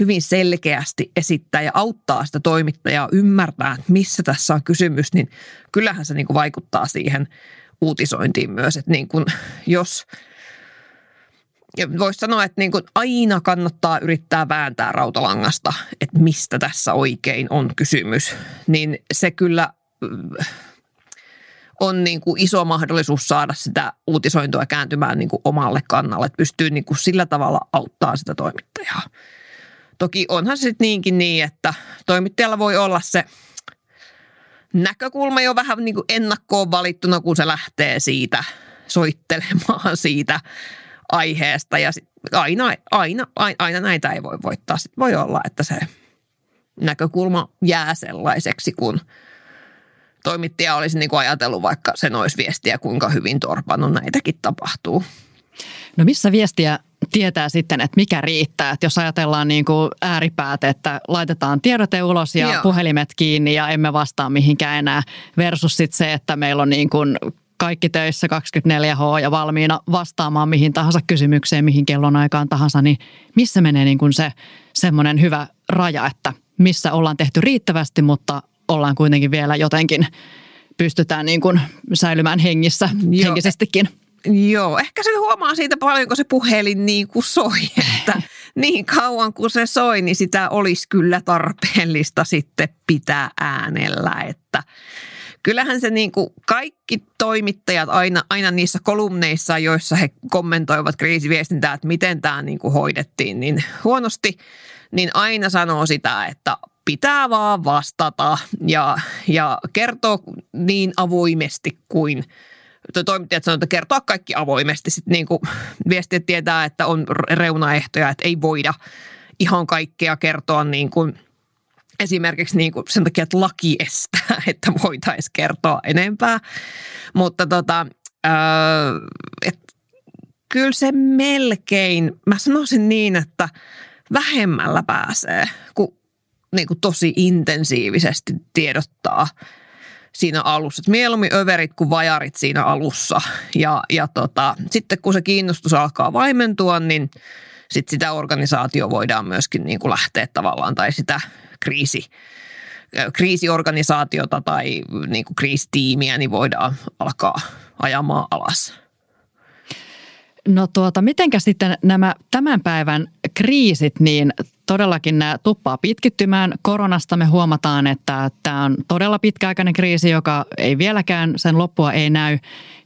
hyvin selkeästi esittää ja auttaa sitä toimittajaa ymmärtää, että missä tässä on kysymys, niin kyllähän se niin kuin vaikuttaa siihen uutisointiin myös. Että niin kuin, jos – voisi sanoa, että niin kuin aina kannattaa yrittää vääntää rautalangasta, että mistä tässä oikein on kysymys. Niin se kyllä äh, on niin kuin iso mahdollisuus saada sitä uutisointua kääntymään niin kuin omalle kannalle, että pystyy niin kuin sillä tavalla auttaa sitä toimittajaa. Toki onhan se sitten niinkin niin, että toimittajalla voi olla se näkökulma jo vähän niin kuin ennakkoon valittuna, kun se lähtee siitä soittelemaan siitä aiheesta ja sit aina, aina, aina, aina näitä ei voi voittaa. Sitten voi olla, että se näkökulma jää sellaiseksi, kun toimittaja olisi niin kuin ajatellut vaikka sen olisi viestiä, kuinka hyvin torpannut näitäkin tapahtuu. No missä viestiä tietää sitten, että mikä riittää. Että jos ajatellaan niin kuin ääripäät, että laitetaan tiedote ulos ja Joo. puhelimet kiinni ja emme vastaa mihinkään enää versus sitten se, että meillä on niin kuin kaikki töissä 24H ja valmiina vastaamaan mihin tahansa kysymykseen, mihin kellon aikaan tahansa, niin missä menee niin kuin se semmoinen hyvä raja, että missä ollaan tehty riittävästi, mutta ollaan kuitenkin vielä jotenkin pystytään niin kuin säilymään hengissä, Joo. henkisestikin. Joo, ehkä se huomaa siitä paljon, kun se puhelin niin kuin soi, että niin kauan kuin se soi, niin sitä olisi kyllä tarpeellista sitten pitää äänellä, että kyllähän se niin kuin kaikki toimittajat aina, aina niissä kolumneissa, joissa he kommentoivat kriisiviestintää, että miten tämä niin kuin hoidettiin niin huonosti, niin aina sanoo sitä, että pitää vaan vastata ja, ja kertoa niin avoimesti kuin toimittajat sanoo, että kertoa kaikki avoimesti. Sitten niin kuin viestit tietää, että on reunaehtoja, että ei voida ihan kaikkea kertoa niin kuin – esimerkiksi niin kuin sen takia, että laki estää, että voitaisiin kertoa enempää. Mutta tota, öö, et, kyllä se melkein, mä sanoisin niin, että vähemmällä pääsee, kun niin kuin tosi intensiivisesti tiedottaa siinä alussa. Et mieluummin överit kuin vajarit siinä alussa. Ja, ja tota, sitten kun se kiinnostus alkaa vaimentua, niin sit sitä organisaatio voidaan myöskin niin kuin lähteä tavallaan tai sitä kriisi, kriisiorganisaatiota tai niin kuin kriisitiimiä niin voidaan alkaa ajamaan alas. No tuota, mitenkä sitten nämä tämän päivän kriisit, niin todellakin nämä tuppaa pitkittymään. Koronasta me huomataan, että tämä on todella pitkäaikainen kriisi, joka ei vieläkään, sen loppua ei näy.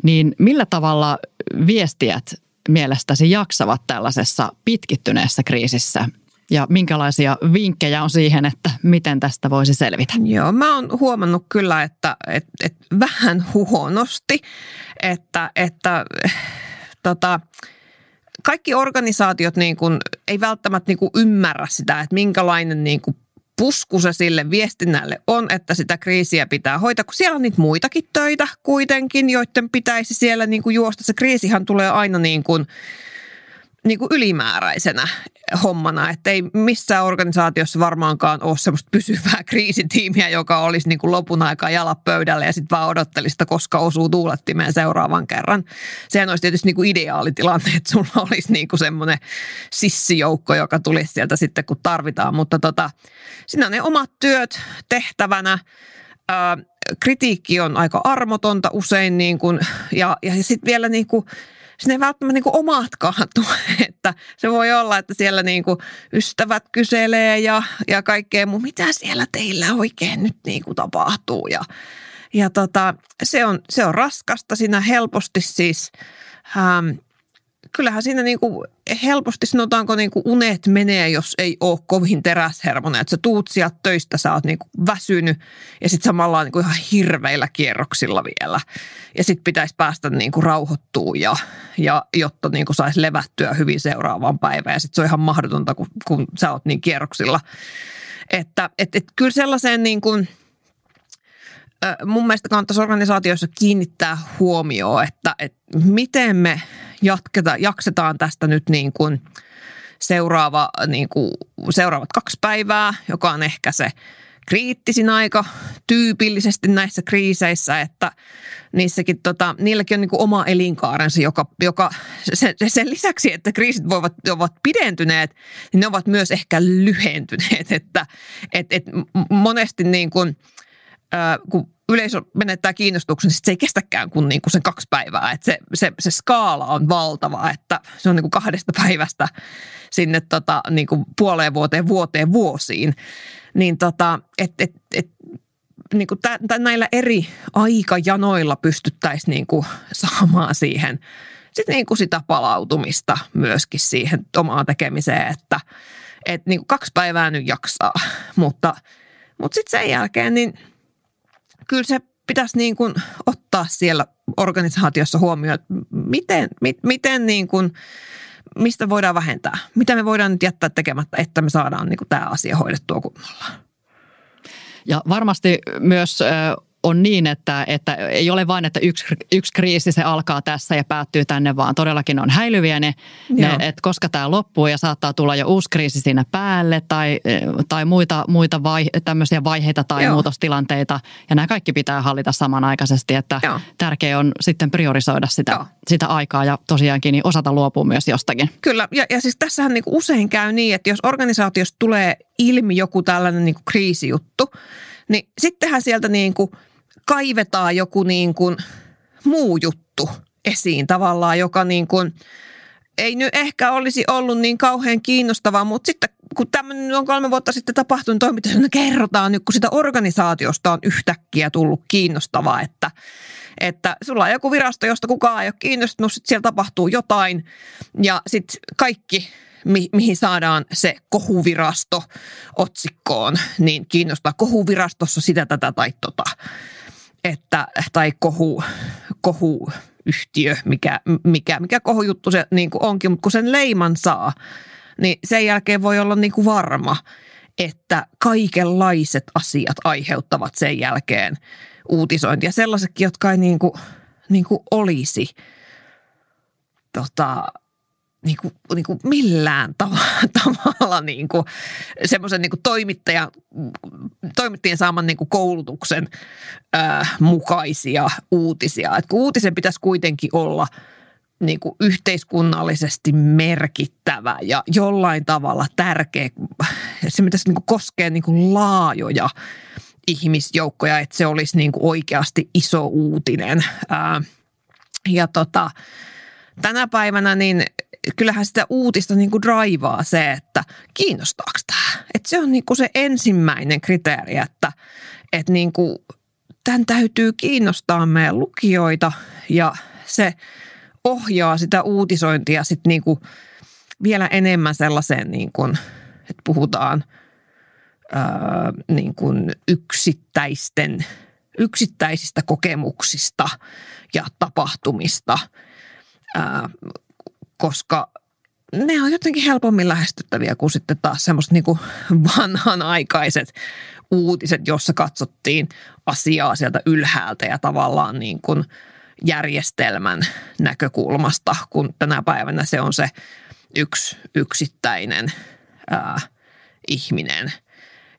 Niin millä tavalla viestijät mielestäsi jaksavat tällaisessa pitkittyneessä kriisissä? Ja minkälaisia vinkkejä on siihen, että miten tästä voisi selvitä? Joo, mä oon huomannut kyllä, että, että, että vähän huonosti, että, että tota, kaikki organisaatiot niin kuin, ei välttämättä niin kuin ymmärrä sitä, että minkälainen niin kuin pusku se sille viestinnälle on, että sitä kriisiä pitää hoitaa, kun siellä on niitä muitakin töitä kuitenkin, joiden pitäisi siellä niin kuin juosta. Se kriisihan tulee aina niin kuin, niin kuin ylimääräisenä hommana, että ei missään organisaatiossa varmaankaan ole semmoista pysyvää kriisitiimiä, joka olisi niin kuin lopun aikaa jalat pöydälle ja sitten vaan odottelisi, että koska osuu tuulettimeen seuraavan kerran. Sehän olisi tietysti niin kuin ideaalitilanne, että sulla olisi niin kuin semmoinen sissijoukko, joka tulisi sieltä sitten kun tarvitaan, mutta tota, siinä on ne omat työt tehtävänä. Ää, kritiikki on aika armotonta usein niin kuin, ja, ja sitten vielä niin kuin – sinne ei välttämättä niin kuin omatkaan tule. Että se voi olla, että siellä niin kuin ystävät kyselee ja, ja kaikkea muu. Mitä siellä teillä oikein nyt niin kuin tapahtuu? Ja, ja tota, se, on, se on raskasta. Siinä helposti siis ähm, kyllähän siinä niin kuin helposti sanotaanko niin kuin unet menee, jos ei ole kovin teräshermonen. Että sä tuut sieltä töistä, sä oot niin kuin väsynyt ja sitten samalla niin kuin ihan hirveillä kierroksilla vielä. Ja sitten pitäisi päästä niin kuin rauhoittumaan, ja, ja jotta niin kuin saisi levättyä hyvin seuraavaan päivään. Ja sitten se on ihan mahdotonta, kun, kun sä oot niin kierroksilla. Että et, et, kyllä sellaiseen niin kuin – mun mielestä kannattaisi organisaatioissa kiinnittää huomioon, että, että miten me jatketa, jaksetaan tästä nyt niin kuin seuraava, niin kuin seuraavat kaksi päivää, joka on ehkä se kriittisin aika tyypillisesti näissä kriiseissä, että niissäkin tota, niilläkin on niin kuin oma elinkaarensa, joka, joka sen, sen lisäksi, että kriisit voivat, ovat pidentyneet, niin ne ovat myös ehkä lyhentyneet, että et, et monesti niin kuin – kun yleisö menettää kiinnostuksen, niin se ei kestäkään kuin, niin sen kaksi päivää. Että se, se, se skaala on valtava, että se on niin kuin kahdesta päivästä sinne tota, niin kuin puoleen vuoteen, vuoteen, vuosiin. Niin tota, et, et, et, niin kuin tä, tä, näillä eri aikajanoilla pystyttäisiin niin kuin saamaan siihen sit niin kuin sitä palautumista myöskin siihen omaan tekemiseen, että et niin kuin kaksi päivää nyt jaksaa, mutta, mutta sitten sen jälkeen niin – kyllä se pitäisi niin kuin ottaa siellä organisaatiossa huomioon, että miten, mit, miten niin kuin, mistä voidaan vähentää, mitä me voidaan nyt jättää tekemättä, että me saadaan niin kuin tämä asia hoidettua kunnolla. Ja varmasti myös on niin, että, että ei ole vain, että yksi, yksi kriisi se alkaa tässä ja päättyy tänne, vaan todellakin on häilyviä ne, ne että koska tämä loppuu ja saattaa tulla jo uusi kriisi siinä päälle tai, tai muita, muita vai, tämmöisiä vaiheita tai Joo. muutostilanteita. Ja nämä kaikki pitää hallita samanaikaisesti, että Joo. tärkeää on sitten priorisoida sitä, sitä aikaa ja tosiaankin niin osata luopua myös jostakin. Kyllä, ja, ja siis tässähän niin usein käy niin, että jos organisaatiossa tulee ilmi joku tällainen niin kriisijuttu, niin sittenhän sieltä niin kuin – kaivetaan joku niin kuin muu juttu esiin tavallaan, joka niin kuin ei nyt ehkä olisi ollut niin kauhean kiinnostavaa, mutta sitten kun tämmöinen on kolme vuotta sitten tapahtunut toiminta, niin kerrotaan nyt, kun sitä organisaatiosta on yhtäkkiä tullut kiinnostavaa, että, että sulla on joku virasto, josta kukaan ei ole kiinnostunut, sitten siellä tapahtuu jotain ja sitten kaikki mi- mihin saadaan se kohuvirasto otsikkoon, niin kiinnostaa kohuvirastossa sitä, tätä tai tota että, tai kohu, kohuyhtiö, mikä, mikä, mikä kohujuttu se niin kuin onkin, mutta kun sen leiman saa, niin sen jälkeen voi olla niin kuin varma, että kaikenlaiset asiat aiheuttavat sen jälkeen uutisointia. Sellaisetkin, jotka ei niin kuin, niin kuin olisi tota, niin kuin, niin kuin millään tav- tavalla niin kuin, semmoisen niin kuin toimittaja, toimittajien saaman niin kuin koulutuksen ää, mukaisia uutisia. Et kun uutisen pitäisi kuitenkin olla niin kuin yhteiskunnallisesti merkittävä ja jollain tavalla tärkeä. Se pitäisi niin kuin koskea niin kuin laajoja ihmisjoukkoja, että se olisi niin kuin oikeasti iso uutinen. Ää, ja tota, tänä päivänä niin kyllähän sitä uutista niin kuin draivaa se, että kiinnostaako tämä. Että se on niin kuin se ensimmäinen kriteeri, että, että niin kuin, tämän täytyy kiinnostaa meidän lukijoita ja se ohjaa sitä uutisointia sitten niin kuin vielä enemmän sellaiseen, niin kuin, että puhutaan ää, niin kuin yksittäisten, yksittäisistä kokemuksista ja tapahtumista – ää, koska ne on jotenkin helpommin lähestyttäviä kuin sitten taas semmoista niin kuin vanhanaikaiset uutiset, jossa katsottiin asiaa sieltä ylhäältä ja tavallaan niin kuin järjestelmän näkökulmasta, kun tänä päivänä se on se yksi yksittäinen ää, ihminen.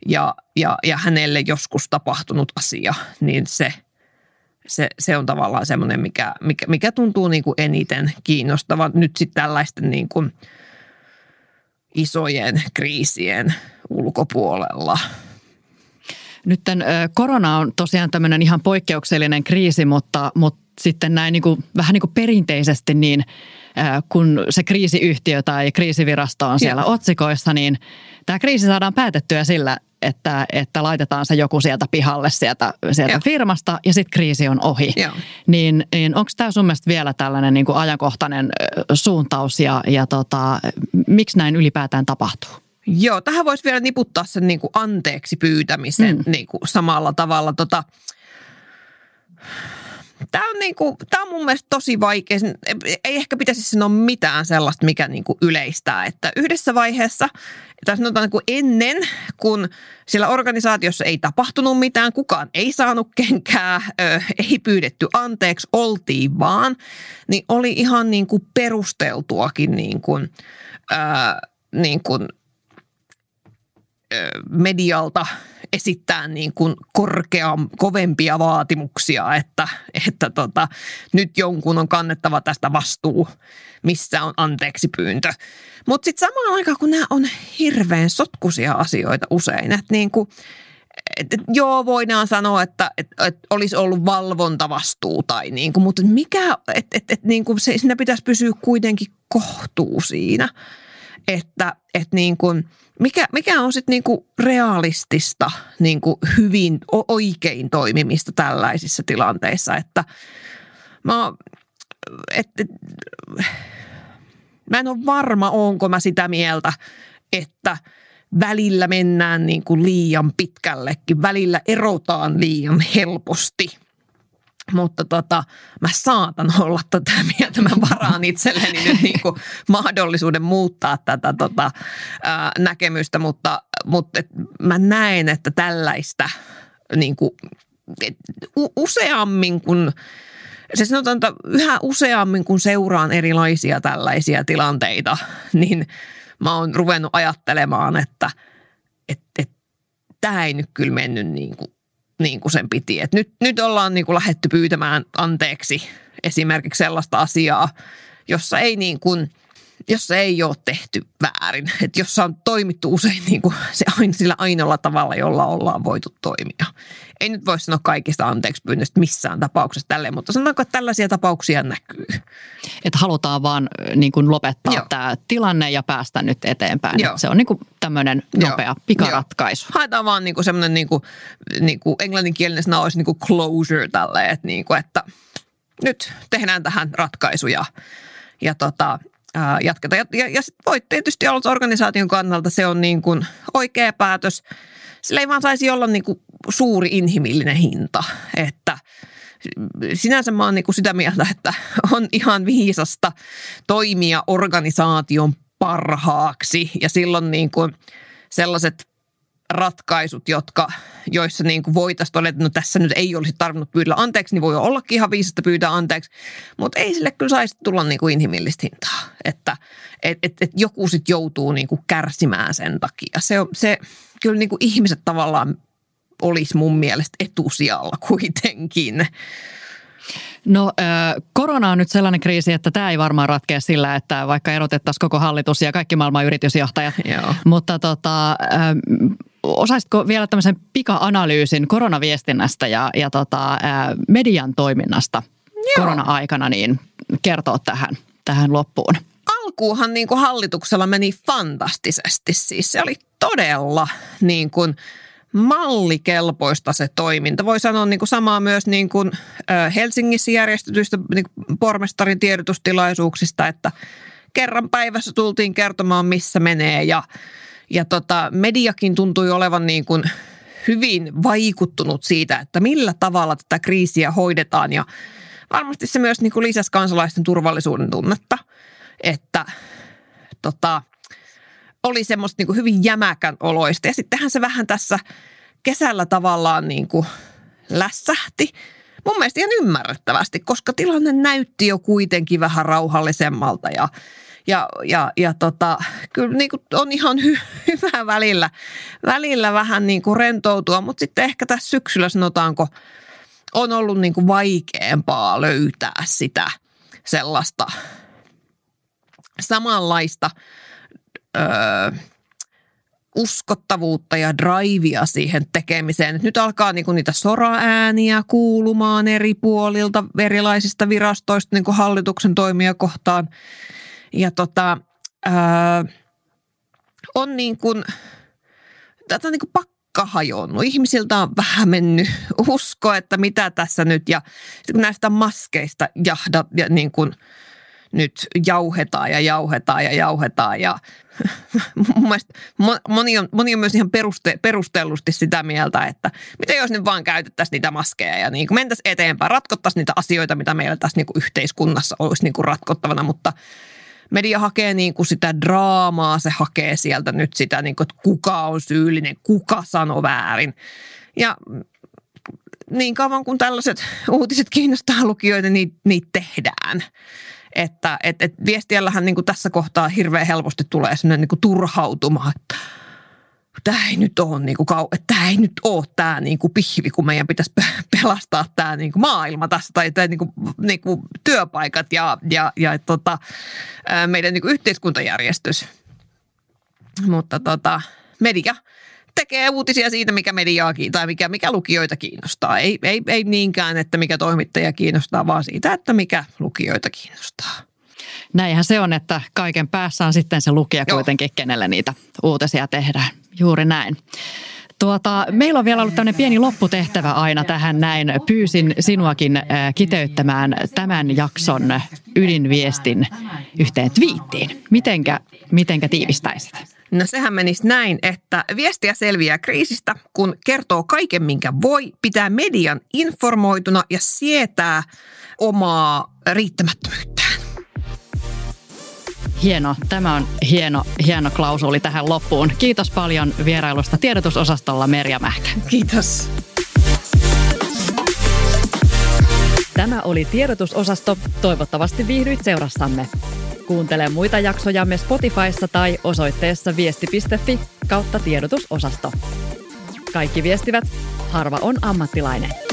Ja, ja, ja hänelle joskus tapahtunut asia, niin se – se, se on tavallaan semmoinen, mikä, mikä, mikä tuntuu niin kuin eniten kiinnostavan nyt sitten tällaisten niin kuin isojen kriisien ulkopuolella. Nyt korona on tosiaan tämmöinen ihan poikkeuksellinen kriisi, mutta, mutta sitten näin niin kuin, vähän niin kuin perinteisesti niin kun se kriisiyhtiö tai kriisivirasto on siellä Joo. otsikoissa, niin tämä kriisi saadaan päätettyä sillä, että, että laitetaan se joku sieltä pihalle sieltä, sieltä firmasta ja sitten kriisi on ohi. Joo. Niin, niin onko tämä sun mielestä vielä tällainen niin kuin ajankohtainen suuntaus ja, ja tota, miksi näin ylipäätään tapahtuu? Joo, tähän voisi vielä niputtaa sen niin kuin anteeksi pyytämisen mm. niin kuin samalla tavalla. Tota, Tämä on, niinku, tämä on mun mielestä tosi vaikea. Ei ehkä pitäisi sanoa mitään sellaista, mikä niinku yleistää. Että yhdessä vaiheessa, tai sanotaan niinku ennen, kun siellä organisaatiossa ei tapahtunut mitään, kukaan ei saanut kenkää, ö, ei pyydetty anteeksi, oltiin vaan, niin oli ihan niinku perusteltuakin niinku, ö, niinku, medialta – esittää niin kuin korkea, kovempia vaatimuksia, että, että tota, nyt jonkun on kannettava tästä vastuu, missä on anteeksi pyyntö. Mutta sitten samaan aikaan, kun nämä on hirveän sotkuisia asioita usein, että niin kuin, et, et, joo, voidaan sanoa, että et, et olisi ollut valvontavastuu tai niin kuin, mutta mikä, että et, et, niin kuin se, siinä pitäisi pysyä kuitenkin kohtuu siinä, että et niin kuin – mikä, mikä on sitten niinku realistista, niinku hyvin oikein toimimista tällaisissa tilanteissa, että mä, et, et, mä en ole varma, onko mä sitä mieltä, että välillä mennään niin kuin liian pitkällekin, välillä erotaan liian helposti – mutta tota, mä saatan olla tätä mieltä. Mä varaan itselleni nyt niin kuin mahdollisuuden muuttaa tätä tota, ää, näkemystä, mutta, mutta et mä näen, että tällaista niin kuin, et, useammin kuin se sanotaan, että yhä useammin kun seuraan erilaisia tällaisia tilanteita, niin mä oon ruvennut ajattelemaan, että et, et, tämä ei nyt kyllä mennyt niin kuin niin kuin sen piti. Et nyt, nyt ollaan niin kuin lähetty pyytämään anteeksi esimerkiksi sellaista asiaa, jossa ei niin kuin – jos se ei ole tehty väärin. Että jos on toimittu usein niin kuin se aina, sillä ainoalla tavalla, jolla ollaan voitu toimia. Ei nyt voi sanoa kaikista anteeksi pyynnöstä missään tapauksessa tälleen, mutta sanotaanko, että tällaisia tapauksia näkyy. Että halutaan vaan niin kuin lopettaa Joo. tämä tilanne ja päästä nyt eteenpäin. Joo. Se on niin kuin tämmöinen nopea Joo. pikaratkaisu. Joo. Haetaan vaan niin kuin semmoinen niin kuin, niin kuin englanninkielinen sana olisi niin kuin closure tälleen, että, niin kuin, että nyt tehdään tähän ratkaisuja. Ja tota, jatketa. Ja, ja, ja voi tietysti olla organisaation kannalta se on niin kuin oikea päätös. Sillä ei vaan saisi olla niin kuin suuri inhimillinen hinta, että sinänsä mä oon niin kuin sitä mieltä, että on ihan viisasta toimia organisaation parhaaksi ja silloin niin kuin sellaiset ratkaisut, jotka, joissa niin kuin voitaisiin todeta, että no tässä nyt ei olisi tarvinnut pyydellä anteeksi, niin voi ollakin ihan viisasta pyytää anteeksi. Mutta ei sille kyllä saisi tulla niin kuin inhimillistä hintaa, että et, et, et joku sitten joutuu niin kuin kärsimään sen takia. Se, se kyllä niin kuin ihmiset tavallaan olisi mun mielestä etusijalla kuitenkin. No korona on nyt sellainen kriisi, että tämä ei varmaan ratkea sillä, että vaikka erotettaisiin koko hallitus ja kaikki maailman yritysjohtajat. Joo. Mutta tota, osaisitko vielä tämmöisen pika-analyysin koronaviestinnästä ja, ja tota, median toiminnasta Joo. korona-aikana niin kertoa tähän, tähän loppuun? Alkuuhan niin kuin hallituksella meni fantastisesti. Siis se oli todella niin kuin – mallikelpoista se toiminta. Voi sanoa niin kuin samaa myös niin kuin Helsingissä järjestetyistä niin kuin pormestarin tiedotustilaisuuksista, että kerran päivässä tultiin kertomaan, missä menee ja, ja tota, mediakin tuntui olevan niin kuin hyvin vaikuttunut siitä, että millä tavalla tätä kriisiä hoidetaan ja varmasti se myös niin kuin lisäsi kansalaisten turvallisuuden tunnetta, että tota, oli semmoista niin kuin hyvin jämäkän oloista. Ja sittenhän se vähän tässä kesällä tavallaan niin kuin lässähti. Mun mielestä ihan ymmärrettävästi, koska tilanne näytti jo kuitenkin vähän rauhallisemmalta ja ja, ja, ja tota, kyllä niin kuin on ihan hy, hyvä välillä, välillä vähän niin kuin rentoutua, mutta sitten ehkä tässä syksyllä sanotaanko, on ollut niin kuin vaikeampaa löytää sitä sellaista samanlaista öö, uskottavuutta ja draivia siihen tekemiseen. nyt alkaa niinku niitä sora-ääniä kuulumaan eri puolilta, erilaisista virastoista niinku hallituksen toimia kohtaan. Ja tota, ää, on niin kuin, tätä niin kuin pakka hajonnut. Ihmisiltä on vähän mennyt usko, että mitä tässä nyt. Ja kun näistä maskeista jahda ja niin kuin – nyt jauhetaan ja jauhetaan ja jauhetaan. Ja mun mielestä moni on, moni on myös ihan peruste, perustellusti sitä mieltä, että mitä jos nyt vaan käytettäisiin niitä maskeja ja niin mentäisiin eteenpäin, ratkottaisiin niitä asioita, mitä meillä tässä niin kuin yhteiskunnassa olisi niin kuin ratkottavana, mutta media hakee niin kuin sitä draamaa, se hakee sieltä nyt sitä, niin kuin, että kuka on syyllinen, kuka sanoo väärin. Ja niin kauan kuin tällaiset uutiset kiinnostaa lukijoita, niin niitä tehdään että et, et viestiällähän niin kuin tässä kohtaa hirveän helposti tulee sellainen niin kuin turhautuma, että tämä ei nyt ole, niin kuin, tämä ei nyt ole tämä niin kuin pihvi, kun meidän pitäisi pelastaa tämä niin kuin maailma tässä tai tämä niin kuin, niin kuin työpaikat ja, ja, ja tota, meidän niin kuin yhteiskuntajärjestys. Mutta tota, media tekee uutisia siitä, mikä mediaa tai mikä, mikä lukijoita kiinnostaa. Ei, ei, ei niinkään, että mikä toimittaja kiinnostaa, vaan siitä, että mikä lukijoita kiinnostaa. Näinhän se on, että kaiken päässä on sitten se lukija Joo. kuitenkin, kenelle niitä uutisia tehdään. Juuri näin. Tuota, meillä on vielä ollut tämmöinen pieni lopputehtävä aina tähän näin. Pyysin sinuakin äh, kiteyttämään tämän jakson ydinviestin yhteen twiittiin. Mitenkä, mitenkä tiivistäisit? No sehän menisi näin, että viestiä selviää kriisistä, kun kertoo kaiken, minkä voi, pitää median informoituna ja sietää omaa riittämättömyyttään. Hieno. Tämä on hieno, hieno klausuli tähän loppuun. Kiitos paljon vierailusta tiedotusosastolla Merja Mähkä. Kiitos. Tämä oli tiedotusosasto. Toivottavasti viihdyit seurassamme. Kuuntele muita jaksojamme Spotifyssa tai osoitteessa viesti.fi kautta tiedotusosasto. Kaikki viestivät, harva on ammattilainen.